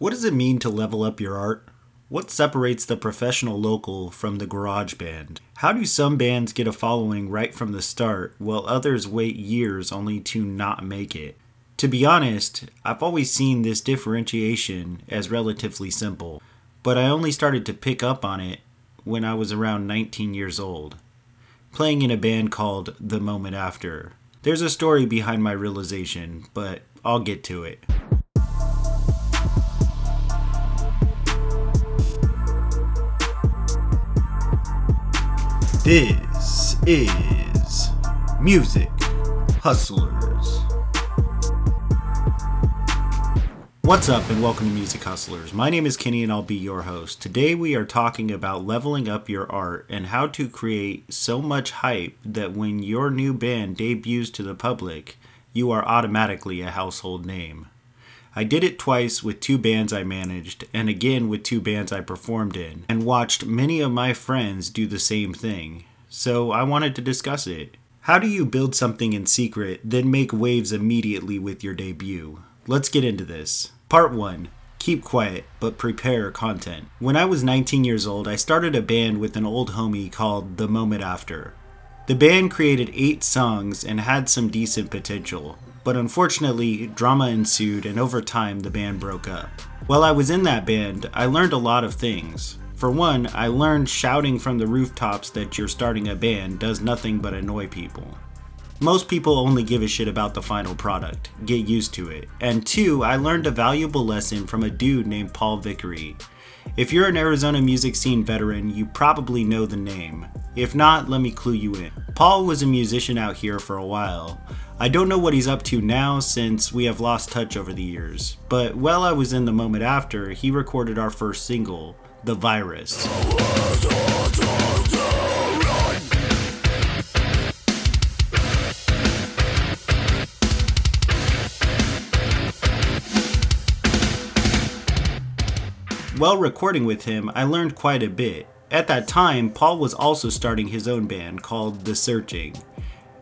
What does it mean to level up your art? What separates the professional local from the garage band? How do some bands get a following right from the start while others wait years only to not make it? To be honest, I've always seen this differentiation as relatively simple, but I only started to pick up on it when I was around 19 years old, playing in a band called The Moment After. There's a story behind my realization, but I'll get to it. This is Music Hustlers. What's up, and welcome to Music Hustlers. My name is Kenny, and I'll be your host. Today, we are talking about leveling up your art and how to create so much hype that when your new band debuts to the public, you are automatically a household name. I did it twice with two bands I managed, and again with two bands I performed in, and watched many of my friends do the same thing. So I wanted to discuss it. How do you build something in secret, then make waves immediately with your debut? Let's get into this. Part 1 Keep quiet, but prepare content. When I was 19 years old, I started a band with an old homie called The Moment After. The band created eight songs and had some decent potential, but unfortunately, drama ensued and over time the band broke up. While I was in that band, I learned a lot of things. For one, I learned shouting from the rooftops that you're starting a band does nothing but annoy people. Most people only give a shit about the final product, get used to it. And two, I learned a valuable lesson from a dude named Paul Vickery. If you're an Arizona music scene veteran, you probably know the name. If not, let me clue you in. Paul was a musician out here for a while. I don't know what he's up to now since we have lost touch over the years, but while I was in the moment after, he recorded our first single, The Virus. While recording with him, I learned quite a bit. At that time, Paul was also starting his own band called The Searching.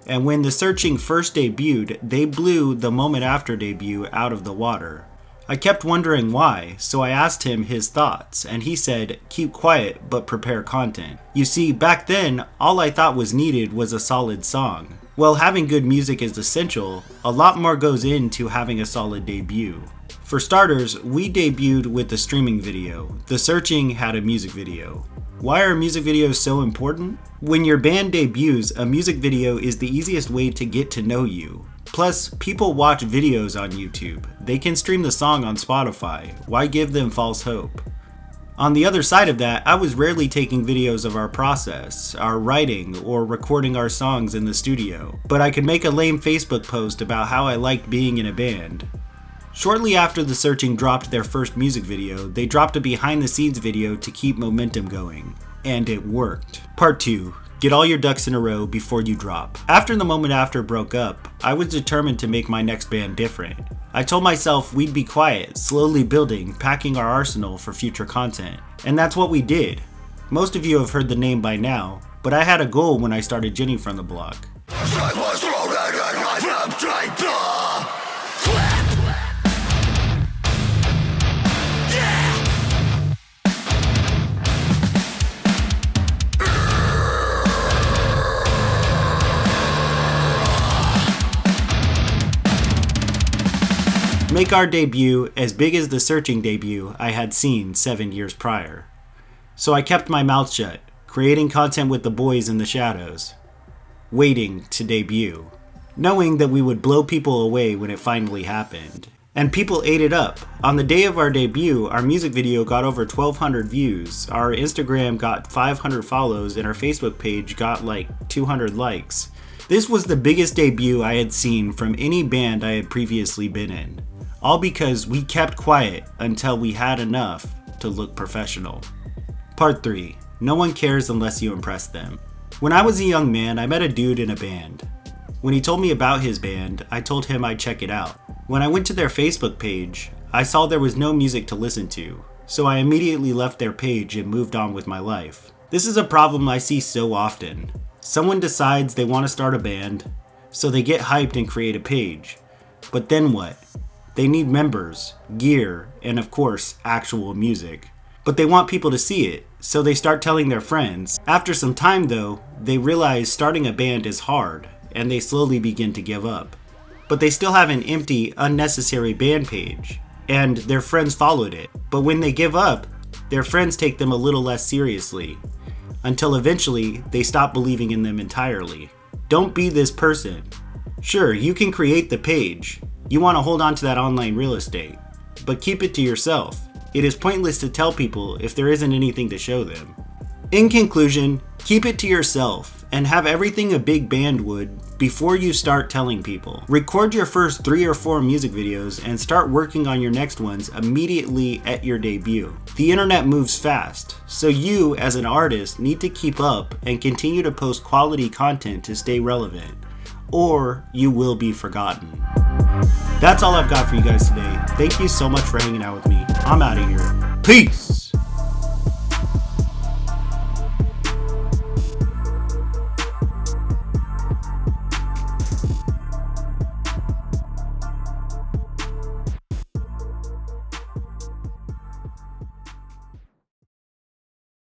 And when The Searching first debuted, they blew the moment after debut out of the water. I kept wondering why, so I asked him his thoughts, and he said, Keep quiet, but prepare content. You see, back then, all I thought was needed was a solid song. Well, having good music is essential, a lot more goes into having a solid debut. For starters, we debuted with the streaming video. The Searching had a music video. Why are music videos so important? When your band debuts, a music video is the easiest way to get to know you. Plus, people watch videos on YouTube. They can stream the song on Spotify. Why give them false hope? On the other side of that, I was rarely taking videos of our process, our writing, or recording our songs in the studio. But I could make a lame Facebook post about how I liked being in a band. Shortly after The Searching dropped their first music video, they dropped a behind the scenes video to keep momentum going. And it worked. Part 2 Get all your ducks in a row before you drop. After the moment after broke up, I was determined to make my next band different. I told myself we'd be quiet, slowly building, packing our arsenal for future content. And that's what we did. Most of you have heard the name by now, but I had a goal when I started Jenny from the block. Make our debut as big as the searching debut I had seen seven years prior. So I kept my mouth shut, creating content with the boys in the shadows, waiting to debut, knowing that we would blow people away when it finally happened. And people ate it up. On the day of our debut, our music video got over 1,200 views, our Instagram got 500 follows, and our Facebook page got like 200 likes. This was the biggest debut I had seen from any band I had previously been in all because we kept quiet until we had enough to look professional. Part 3 No one cares unless you impress them. When I was a young man, I met a dude in a band. When he told me about his band, I told him I'd check it out. When I went to their Facebook page, I saw there was no music to listen to, so I immediately left their page and moved on with my life. This is a problem I see so often. Someone decides they want to start a band, so they get hyped and create a page. But then what? They need members, gear, and of course, actual music. But they want people to see it, so they start telling their friends. After some time, though, they realize starting a band is hard, and they slowly begin to give up. But they still have an empty, unnecessary band page, and their friends followed it. But when they give up, their friends take them a little less seriously, until eventually they stop believing in them entirely. Don't be this person. Sure, you can create the page. You want to hold on to that online real estate, but keep it to yourself. It is pointless to tell people if there isn't anything to show them. In conclusion, keep it to yourself and have everything a big band would before you start telling people. Record your first three or four music videos and start working on your next ones immediately at your debut. The internet moves fast, so you as an artist need to keep up and continue to post quality content to stay relevant, or you will be forgotten. That's all I've got for you guys today. Thank you so much for hanging out with me. I'm out of here. Peace!